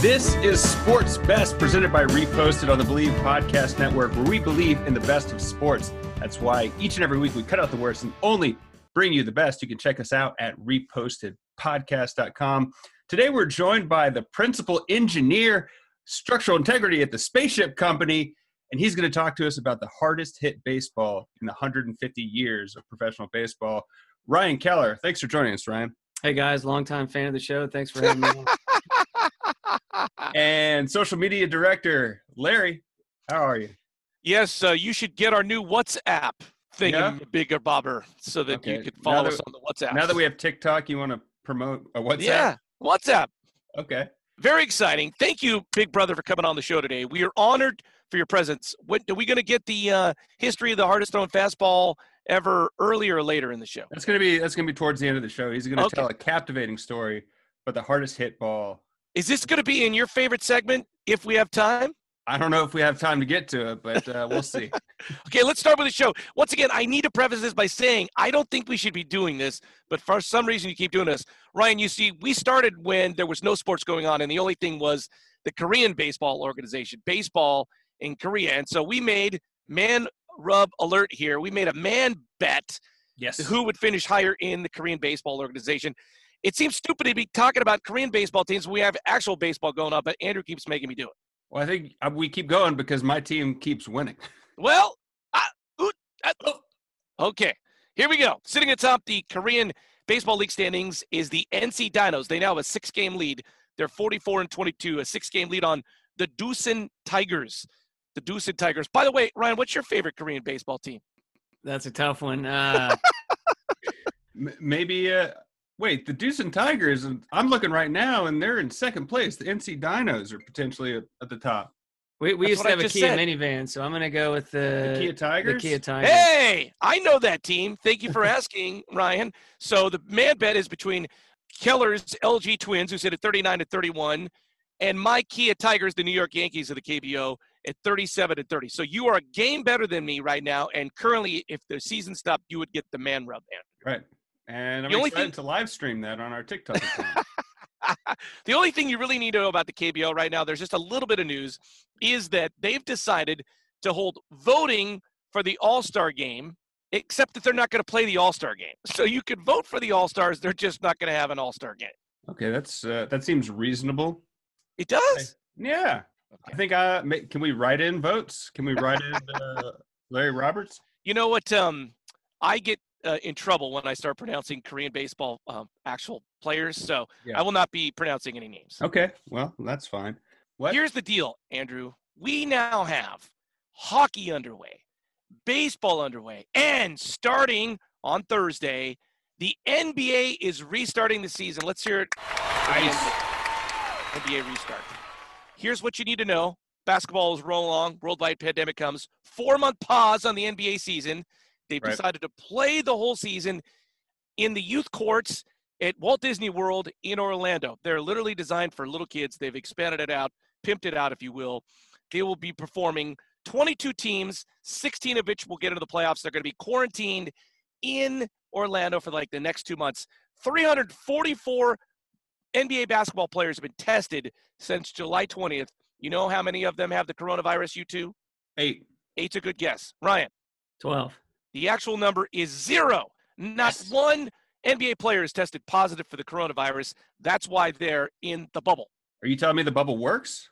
This is Sports Best, presented by Reposted on the Believe Podcast Network, where we believe in the best of sports. That's why each and every week we cut out the worst and only bring you the best. You can check us out at repostedpodcast.com. Today we're joined by the principal engineer, structural integrity at the Spaceship Company, and he's going to talk to us about the hardest hit baseball in the 150 years of professional baseball. Ryan Keller, thanks for joining us, Ryan. Hey guys, longtime fan of the show. Thanks for having me. and social media director Larry, how are you? Yes, uh, you should get our new WhatsApp thing, yeah? bigger bobber, so that okay. you could follow that, us on the WhatsApp. Now that we have TikTok, you want to promote a WhatsApp? Yeah, WhatsApp. Okay. Very exciting. Thank you, Big Brother, for coming on the show today. We are honored for your presence. When, are we going to get the uh, history of the hardest thrown fastball ever earlier or later in the show? That's going to be that's going to be towards the end of the show. He's going to okay. tell a captivating story, but the hardest hit ball. Is this going to be in your favorite segment if we have time? I don't know if we have time to get to it, but uh, we'll see. okay, let's start with the show. Once again, I need to preface this by saying I don't think we should be doing this, but for some reason you keep doing this. Ryan, you see, we started when there was no sports going on, and the only thing was the Korean baseball organization, baseball in Korea. And so we made man rub alert here. We made a man bet yes. who would finish higher in the Korean baseball organization. It seems stupid to be talking about Korean baseball teams. We have actual baseball going on, but Andrew keeps making me do it. Well, I think uh, we keep going because my team keeps winning. Well, I, I, oh, okay. Here we go. Sitting atop the Korean Baseball League standings is the NC Dinos. They now have a six game lead. They're 44 and 22, a six game lead on the Doosan Tigers. The Doosan Tigers. By the way, Ryan, what's your favorite Korean baseball team? That's a tough one. Uh... Maybe uh, Wait, the Deuce and Tigers, and I'm looking right now, and they're in second place. The NC Dinos are potentially at, at the top. We, we used to have a Kia said. minivan, so I'm going to go with the, the, Kia Tigers. The Kia Tigers. Hey, I know that team. Thank you for asking, Ryan. So the man bet is between Keller's LG Twins, who sit at 39 to 31, and my Kia Tigers, the New York Yankees of the KBO, at 37 to 30. So you are a game better than me right now, and currently, if the season stopped, you would get the man rub. Man. Right. And I'm the excited thing- to live stream that on our TikTok account. the only thing you really need to know about the KBO right now, there's just a little bit of news, is that they've decided to hold voting for the All Star game, except that they're not going to play the All Star game. So you could vote for the All Stars, they're just not going to have an All Star game. Okay, that's uh, that seems reasonable. It does. Yeah, okay. I think uh, can we write in votes? Can we write in uh, Larry Roberts? You know what? Um, I get uh, in trouble when I start pronouncing Korean baseball um, actual players. So yeah. I will not be pronouncing any names. Okay, well that's fine. What? Here's the deal, Andrew. We now have hockey underway, baseball underway, and starting on Thursday, the NBA is restarting the season. Let's hear it. Nice. NBA restart. Here's what you need to know. Basketball is rolling along. Worldwide pandemic comes. Four month pause on the NBA season. They've right. decided to play the whole season in the youth courts at Walt Disney World in Orlando. They're literally designed for little kids. They've expanded it out, pimped it out, if you will. They will be performing 22 teams, 16 of which will get into the playoffs. They're going to be quarantined in Orlando for like the next two months. 344 NBA basketball players have been tested since July 20th. You know how many of them have the coronavirus, you two? Eight. Eight's a good guess. Ryan? 12. The actual number is zero. Not yes. one NBA player is tested positive for the coronavirus. That's why they're in the bubble. Are you telling me the bubble works?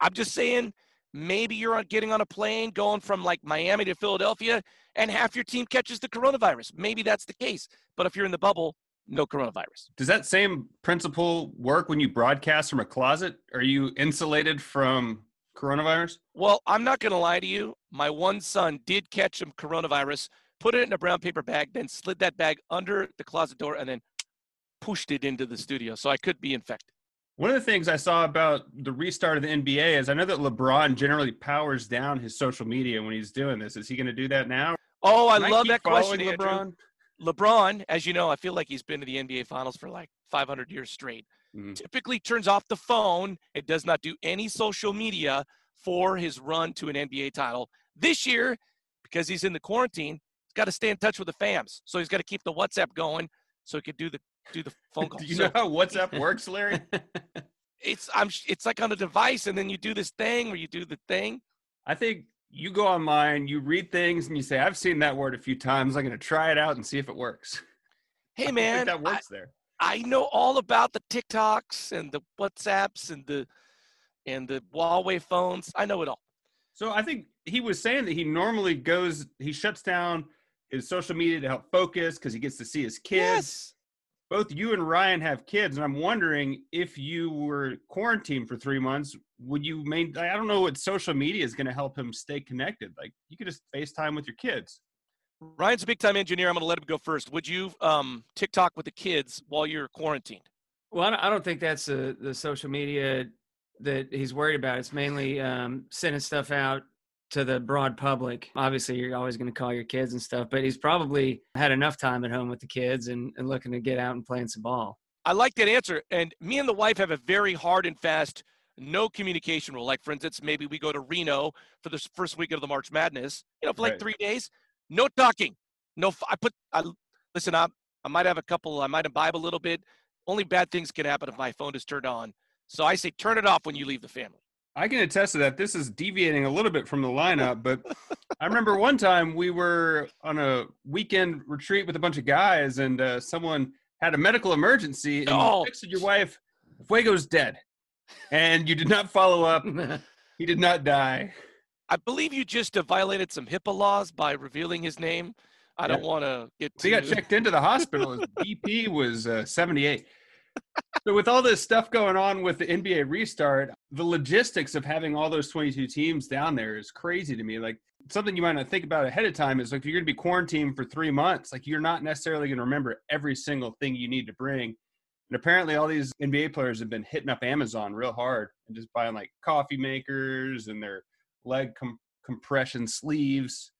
I'm just saying maybe you're getting on a plane going from like Miami to Philadelphia and half your team catches the coronavirus. Maybe that's the case. But if you're in the bubble, no coronavirus. Does that same principle work when you broadcast from a closet? Are you insulated from coronavirus? Well, I'm not going to lie to you. My one son did catch some coronavirus, put it in a brown paper bag, then slid that bag under the closet door, and then pushed it into the studio. So I could be infected. One of the things I saw about the restart of the NBA is I know that LeBron generally powers down his social media when he's doing this. Is he going to do that now? Oh, I Can love I that question, LeBron. Andrew. LeBron, as you know, I feel like he's been to the NBA Finals for like 500 years straight mm-hmm. typically turns off the phone. It does not do any social media for his run to an NBA title. This year, because he's in the quarantine, he's got to stay in touch with the fans. So he's got to keep the WhatsApp going so he could do the do the phone call. do you so, know how WhatsApp works, Larry? it's I'm it's like on a device, and then you do this thing where you do the thing. I think you go online, you read things, and you say, "I've seen that word a few times. I'm going to try it out and see if it works." Hey, man, that works I, there. I know all about the TikToks and the WhatsApps and the and the Huawei phones. I know it all. So I think he was saying that he normally goes, he shuts down his social media to help focus because he gets to see his kids. Yes. Both you and Ryan have kids, and I'm wondering if you were quarantined for three months, would you main? I don't know what social media is going to help him stay connected. Like you could just FaceTime with your kids. Ryan's a big time engineer. I'm going to let him go first. Would you um, TikTok with the kids while you're quarantined? Well, I don't think that's a, the social media that he's worried about. It's mainly um, sending stuff out to the broad public. Obviously, you're always going to call your kids and stuff, but he's probably had enough time at home with the kids and, and looking to get out and playing some ball. I like that answer. And me and the wife have a very hard and fast no communication rule. Like, for instance, maybe we go to Reno for the first week of the March Madness, you know, for like right. three days. No talking. No, I put, I, listen, I, I might have a couple, I might imbibe a little bit. Only bad things can happen if my phone is turned on. So I say turn it off when you leave the family. I can attest to that. This is deviating a little bit from the lineup, but I remember one time we were on a weekend retreat with a bunch of guys, and uh, someone had a medical emergency, and oh. you texted your wife, "Fuego's dead," and you did not follow up. he did not die. I believe you just violated some HIPAA laws by revealing his name. I don't want to get. Too... He got checked into the hospital. His BP was uh, 78. so with all this stuff going on with the NBA restart, the logistics of having all those 22 teams down there is crazy to me. Like something you might not think about ahead of time is like if you're going to be quarantined for three months, like you're not necessarily going to remember every single thing you need to bring. And apparently, all these NBA players have been hitting up Amazon real hard and just buying like coffee makers and their leg com- compression sleeves.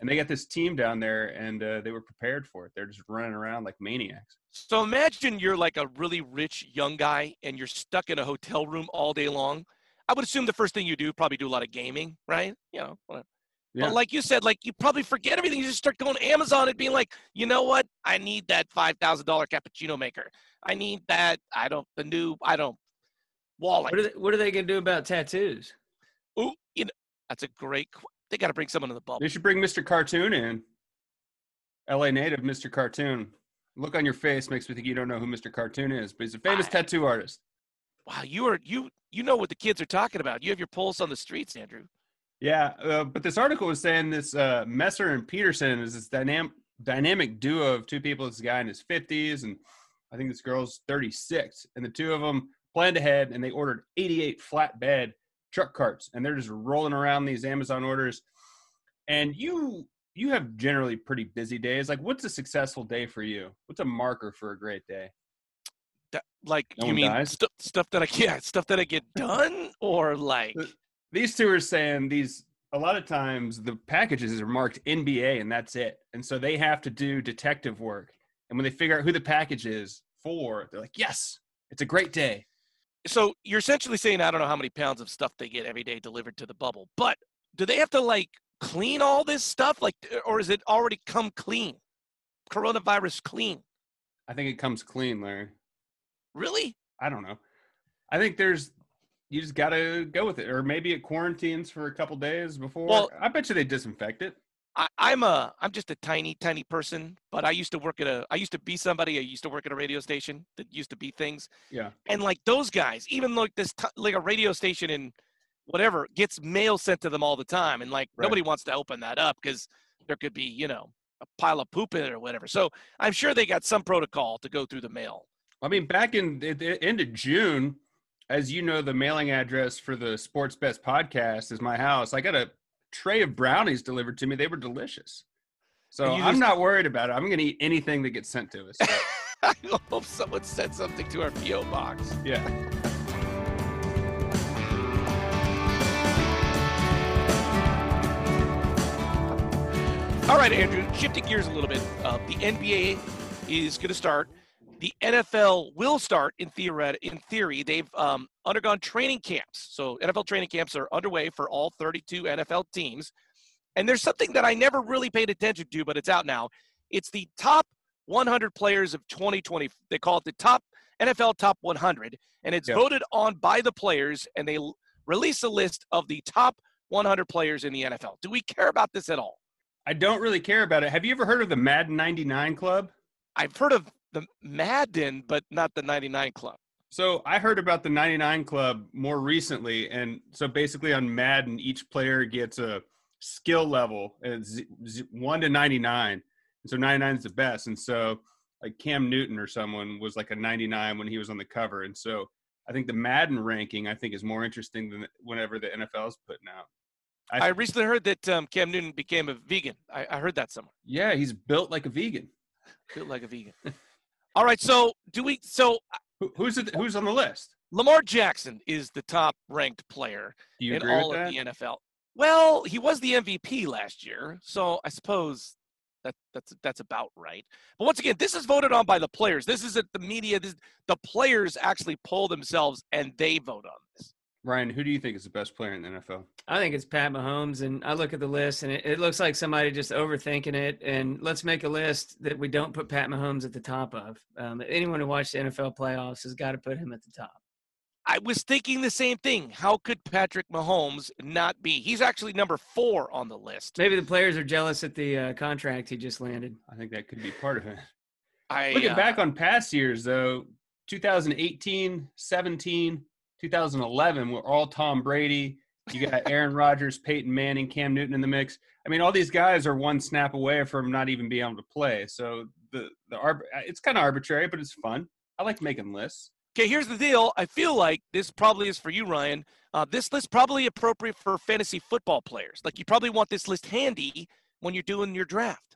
And they got this team down there, and uh, they were prepared for it. They're just running around like maniacs. So imagine you're like a really rich young guy, and you're stuck in a hotel room all day long. I would assume the first thing you do probably do a lot of gaming, right? You know, yeah. But like you said, like you probably forget everything. You just start going to Amazon and being like, you know what? I need that five thousand dollar cappuccino maker. I need that. I don't the new. I don't wallet. What are they, what are they gonna do about tattoos? Ooh, you know, that's a great. They got to bring someone to the bubble. They should bring Mr. Cartoon in. L.A. native, Mr. Cartoon. Look on your face makes me think you don't know who Mr. Cartoon is, but he's a famous I, tattoo artist. Wow, you are you you know what the kids are talking about. You have your pulse on the streets, Andrew. Yeah, uh, but this article was saying this uh, Messer and Peterson is this dynamic dynamic duo of two people. This guy in his fifties, and I think this girl's thirty six, and the two of them planned ahead and they ordered eighty eight flatbed truck carts and they're just rolling around these Amazon orders. And you you have generally pretty busy days. Like what's a successful day for you? What's a marker for a great day? That, like no you mean st- stuff that I yeah, stuff that I get done or like these two are saying these a lot of times the packages are marked NBA and that's it. And so they have to do detective work. And when they figure out who the package is for, they're like, "Yes, it's a great day." So you're essentially saying I don't know how many pounds of stuff they get every day delivered to the bubble, but do they have to like clean all this stuff, like, eh, or is it already come clean, coronavirus clean? I think it comes clean, Larry. Really? I don't know. I think there's you just got to go with it, or maybe it quarantines for a couple days before. Well, I bet you they disinfect it. I, am a I'm just a tiny tiny person, but I used to work at a I used to be somebody. I used to work at a radio station that used to be things. Yeah. And like those guys, even like this like a radio station in whatever gets mail sent to them all the time, and like right. nobody wants to open that up because there could be you know a pile of poop in it or whatever. So I'm sure they got some protocol to go through the mail. I mean, back in the end of June, as you know, the mailing address for the Sports Best podcast is my house. I got a tray of brownies delivered to me. They were delicious. So just, I'm not worried about it. I'm going to eat anything that gets sent to us. So. I hope someone sent something to our PO box. Yeah. All right, Andrew. Shifting gears a little bit, uh, the NBA is going to start. The NFL will start in theory. In theory, they've um, undergone training camps. So NFL training camps are underway for all 32 NFL teams. And there's something that I never really paid attention to, but it's out now. It's the top 100 players of 2020. They call it the top NFL Top 100, and it's Yeah. voted on by the players, and they l- release a list of the top 100 players in the NFL. Do we care about this at all? I don't really care about it. Have you ever heard of the Madden 99 Club? I've heard of the Madden, but not the 99 Club. So I heard about the 99 Club more recently, and so basically on Madden, each player gets a skill level, z- z- one to 99. And so 99 is the best, and so like Cam Newton or someone was like a 99 when he was on the cover, and so I think the Madden ranking I think is more interesting than whenever the NFL is putting out. I recently heard that um, Cam Newton became a vegan. I, I heard that somewhere. yeah, he's built like a vegan. Built like a vegan. All right, so do we? So uh, Who, who's it, who's on the list? Lamar Jackson is the top ranked player in all of that? the NFL. Well, he was the MVP last year, so I suppose that that's that's about right. But once again, this is voted on by the players. This isn't the media. This, the players actually poll themselves and they vote on this. Ryan, who do you think is the best player in the NFL? I think it's Pat Mahomes, and I look at the list, and it, it looks like somebody just overthinking it. And let's make a list that we don't put Pat Mahomes at the top of. Um, anyone who watched the NFL playoffs has got to put him at the top. I was thinking the same thing. How could Patrick Mahomes not be? He's actually number four on the list. Maybe the players are jealous at the uh, contract he just landed. I think that could be part of it. I Looking uh, back on past years, though, 2018, 17, 2011 were all Tom Brady. You got Aaron Rodgers, Peyton Manning, Cam Newton in the mix. I mean, all these guys are one snap away from not even being able to play. So the the arb- it's kind of arbitrary, but it's fun. I like making lists. Okay, here's the deal. I feel like this probably is for you, Ryan. Uh, this list probably appropriate for fantasy football players. Like you probably want this list handy when you're doing your draft.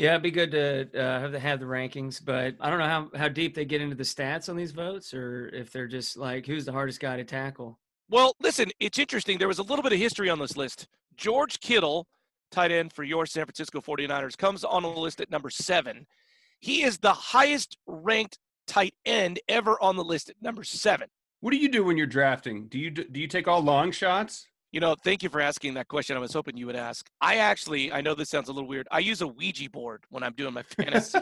Yeah, it'd be good to uh, have the have the rankings, but I don't know how, how deep they get into the stats on these votes, or if they're just like who's the hardest guy to tackle. Well, listen, it's interesting. There was a little bit of history on this list. George Kittle, tight end for your San Francisco 49ers, comes on the list at number seven. He is the highest ranked tight end ever on the list at number seven. What do you do when you're drafting? Do you do you take all long shots? You know, thank you for asking that question. I was hoping you would ask. I actually, I know this sounds a little weird. I use a Ouija board when I'm doing my fantasy,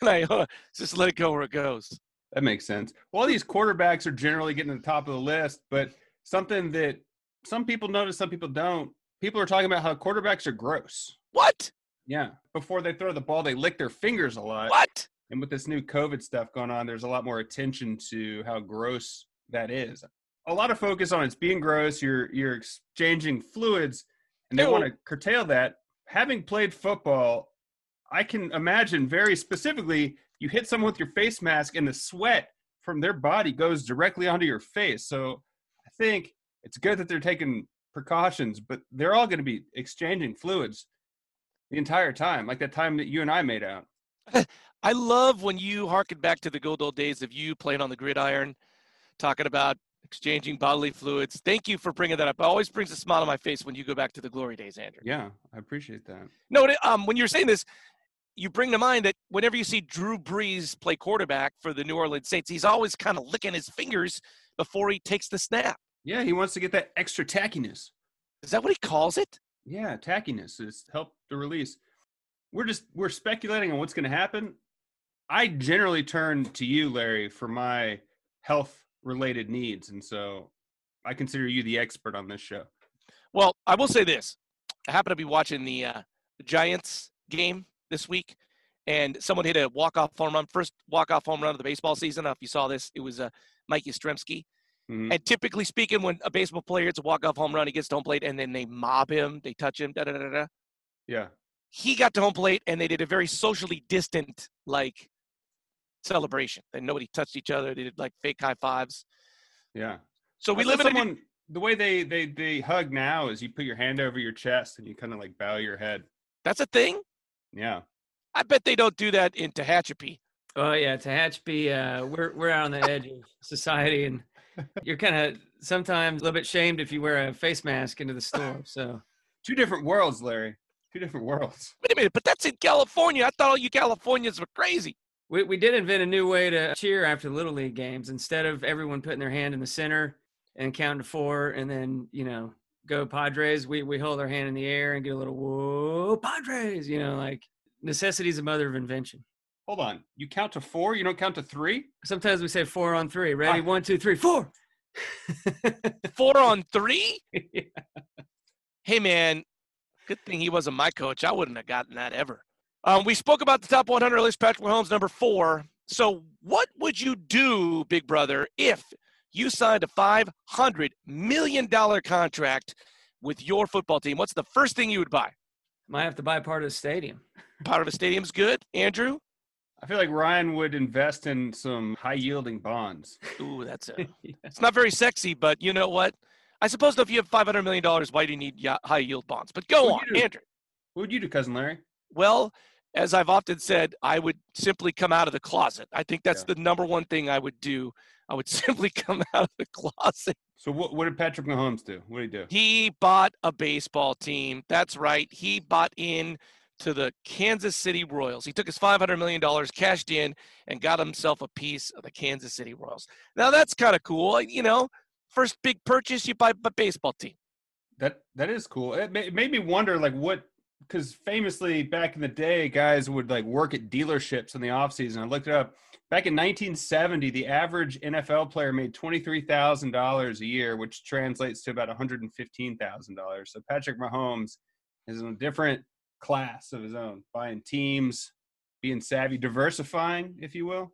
and I uh, just let it go where it goes. That makes sense. Well, all these quarterbacks are generally getting to the top of the list, but something that some people notice, some people don't. People are talking about how quarterbacks are gross. What? Yeah. Before they throw the ball, they lick their fingers a lot. What? And with this new COVID stuff going on, there's a lot more attention to how gross that is. A lot of focus on it's being gross. You're you're exchanging fluids, and they Ew. want to curtail that. Having played football, I can imagine very specifically you hit someone with your face mask, and the sweat from their body goes directly onto your face. So I think it's good that they're taking precautions, but they're all going to be exchanging fluids the entire time, like that time that you and I made out. I love when you harken back to the good old days of you playing on the gridiron, talking about exchanging bodily fluids. Thank you for bringing that up. It always brings a smile on my face when you go back to the glory days, Andrew. Yeah, I appreciate that. No, um, when you're saying this, you bring to mind that whenever you see Drew Brees play quarterback for the New Orleans Saints, he's always kind of licking his fingers before he takes the snap. Yeah, he wants to get that extra tackiness. Is that what he calls it? Yeah, tackiness is help the release. We're just we're speculating on what's going to happen. I generally turn to you, Larry, for my health related needs, and so I consider you the expert on this show. Well, I will say this. I happen to be watching the uh, Giants game this week, and someone hit a walk-off home run, first walk-off home run of the baseball season. I don't know if you saw this. It was uh, Mike Yastrzemski. Mhm. And typically speaking, when a baseball player hits a walk-off home run, he gets to home plate, and then they mob him, they touch him, da da da da. Yeah, He got to home plate, and they did a very socially distant like celebration. And nobody touched each other. They did like fake high fives. yeah. So we I live in a. The way they they they hug now is you put your hand over your chest and you kind of like bow your head. that's a thing. Yeah. I bet they don't do that in Tehachapi. Oh yeah, Tehachapi, uh, we're we're out on the edge of society, and you're kind of sometimes a little bit shamed if you wear a face mask into the store. So Two different worlds, Larry. Two different worlds. Wait a minute, but that's in California. I thought all you Californians were crazy. We we did invent a new way to cheer after little league games. Instead of everyone putting their hand in the center and counting to four, and then you know go Padres, we we hold our hand in the air and get a little whoa Padres. You know, like necessity is the mother of invention. Hold on. You count to four. You don't count to three. Sometimes we say four on three. Ready? One, two, three, four. Four on three? Hey, man, good thing he wasn't my coach. I wouldn't have gotten that ever. Um, we spoke about the top 100 list, Patrick Mahomes, number four. So, what would you do, big brother, if you signed a $500 million contract with your football team? What's the first thing you would buy? Might have to buy part of the stadium. Part of a stadium's good. Andrew? I feel like Ryan would invest in some high yielding bonds. Ooh, that's a, Yeah. it's not very sexy, but you know what? I suppose if you have $500 million, why do you need high yield bonds? But go Well, on, do. Andrew. What would you do, cousin Larry? Well, as I've often said, I would simply come out of the closet. I think that's Yeah. the number one thing I would do. I would simply come out of the closet. So what, what did Patrick Mahomes do? What did he do? He bought a baseball team. That's right. He bought in to the Kansas City Royals. He took his $500 million, cashed in, and got himself a piece of the Kansas City Royals. Now, that's kind of cool. You know, first big purchase, you buy a baseball team. That that is cool. It, ma- it made me wonder, like, what because famously back in the day, guys would like work at dealerships in the off season. I looked it up. Back in 1970, the average NFL player made twenty three thousand dollars a year, which translates to about one hundred and fifteen thousand dollars. So Patrick Mahomes is in a different class of his own, buying teams, being savvy, diversifying, if you will.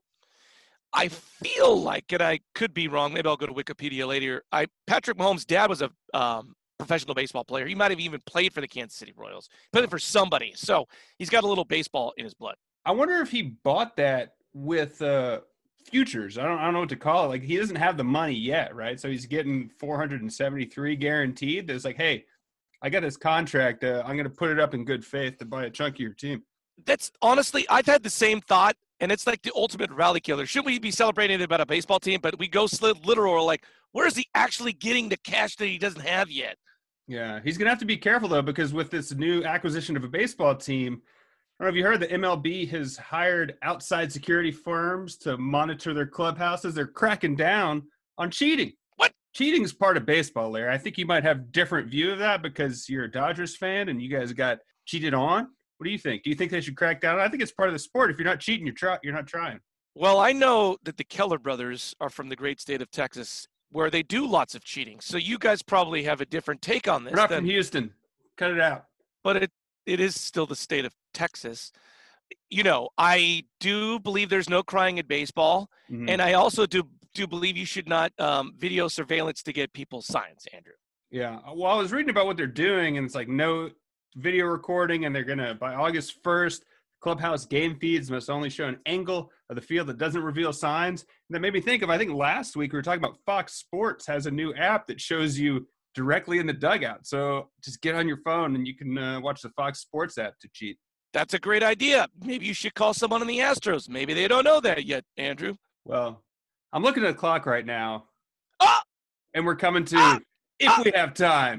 I feel like, and I could be wrong. Maybe I'll go to Wikipedia later. I Patrick Mahomes' dad was a um, professional baseball player. He might have even played for the Kansas City Royals. Played for somebody, so he's got a little baseball in his blood. I wonder if he bought that with uh futures. I don't I don't know what to call it. Like he doesn't have the money yet, right? So he's getting 473 guaranteed. There's like, hey, I got this contract. Uh, I'm going to put it up in good faith to buy a chunk of your team. That's honestly, I've had the same thought, and it's like the ultimate rally killer. Should we be celebrating about a baseball team? But we go literal, like, where is he actually getting the cash that he doesn't have yet? Yeah, he's going to have to be careful though because with this new acquisition of a baseball team, I don't know if you heard that MLB has hired outside security firms to monitor their clubhouses. They're cracking down on cheating. What? Cheating is part of baseball, Larry. I think you might have different view of that because you're a Dodgers fan and you guys got cheated on. What do you think? Do you think they should crack down? I think it's part of the sport. If you're not cheating, you're try- you're not trying. Well, I know that the Keller brothers are from the great state of Texas, where they do lots of cheating. So you guys probably have a different take on this. We're not than- from Houston. Cut it out. but it it is still the state of Texas. You know, I do believe there's no crying in baseball, Mhm. and I also do do believe you should not um, video surveillance to get people's signs, Andrew. Yeah. Well, I was reading about what they're doing, and it's like no video recording, and they're gonna by August first, clubhouse game feeds must only show an angle of the field that doesn't reveal signs. And that made me think of I think last week we were talking about Fox Sports has a new app that shows you directly in the dugout. So just get on your phone and you can uh, watch the Fox Sports app to cheat. That's a great idea. Maybe you should call someone in the Astros. Maybe they don't know that yet, Andrew. Well, I'm looking at the clock right now, Ah! and we're coming to Ah! if Ah! we have time.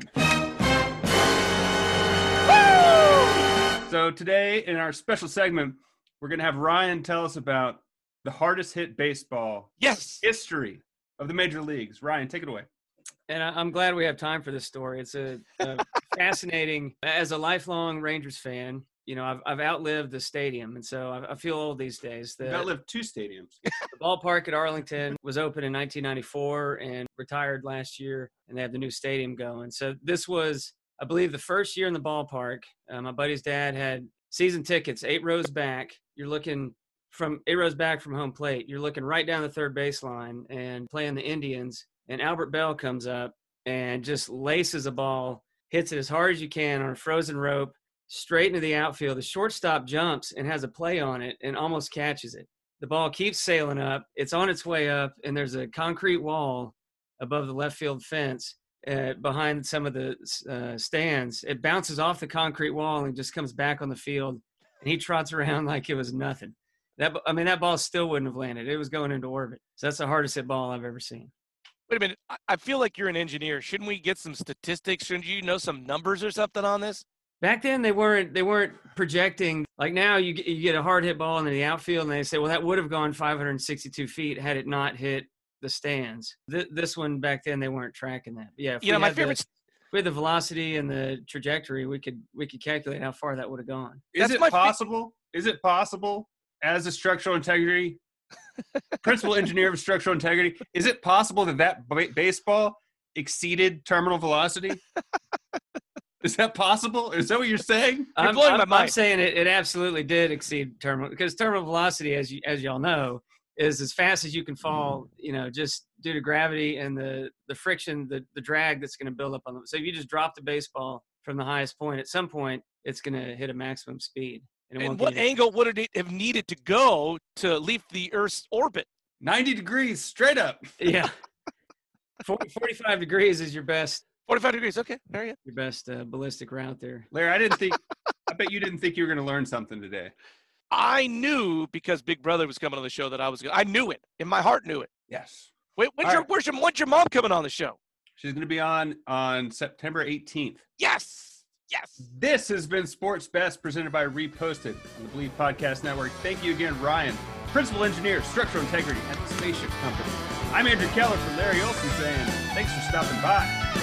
So today in our special segment, we're going to have Ryan tell us about the hardest hit baseball Yes. history of the major leagues. Ryan, take it away. And I'm glad we have time for this story. It's a, a fascinating, as a lifelong Rangers fan, you know, I've, I've outlived the stadium. And so I, I feel old these days. The, You've outlived two stadiums. the ballpark at Arlington was open in 1994 and retired last year, and they have the new stadium going. So this was, I believe, the first year in the ballpark. Uh, my buddy's dad had season tickets, eight rows back. You're looking from eight rows back from home plate. You're looking right down the third baseline and playing the Indians. And Albert Belle comes up and just laces a ball, hits it as hard as you can on a frozen rope, straight into the outfield. The shortstop jumps and has a play on it and almost catches it the ball keeps sailing up. It's on its way up, and there's a concrete wall above the left field fence uh, behind some of the uh, stands. It bounces off the concrete wall and just comes back on the field, and he trots around like it was nothing. That I mean, that ball still wouldn't have landed. It was going into orbit. So that's the hardest hit ball I've ever seen. Wait a minute. I- feel like you're an engineer. Shouldn't we get some statistics? Shouldn't you know some numbers or something on this? Back then, they weren't they weren't projecting like now. You get, you get a hard hit ball into the outfield, and they say, well, that would have gone 562 feet had it not hit the stands. Th- this one back then, they weren't tracking that. But yeah, if You know, my had the- favorite. we had the velocity and the trajectory, we could we could calculate how far that would have gone. Is That's it my fa- possible? Is it possible as a structural integrity, principal engineer of structural integrity, is it possible that that b- baseball exceeded terminal velocity? Is that possible? Is that what you're saying? You're I'm, blowing I'm- my I'm saying it, it absolutely did exceed terminal because terminal velocity, as you as y'all know, is as fast as you can fall. You know, just due to gravity and the the friction, the the drag that's going to build up on them. So if you just drop the baseball from the highest point, at some point it's going to hit a maximum speed. it And won't what angle would it have needed to go to leave the Earth's orbit? 90 degrees straight up. Yeah. 40, 45 degrees is your best 45 degrees. Okay, there you go. your best uh, ballistic route there. Larry, I didn't think, I bet you didn't think you were going to learn something today. I knew because Big Brother was coming on the show that I was going to, I knew it. In my heart knew it. Yes. Wait, when's All your, right. where's your, when's your mom coming on the show? She's going to be on on September 18th. Yes. Yes. This has been Sports Best presented by Reposted on the Believe Podcast Network. Thank you again, Ryan, Principal Engineer, Structural Integrity at the Spaceship Company. I'm Andrew Keller from Larry Olson saying thanks for stopping by.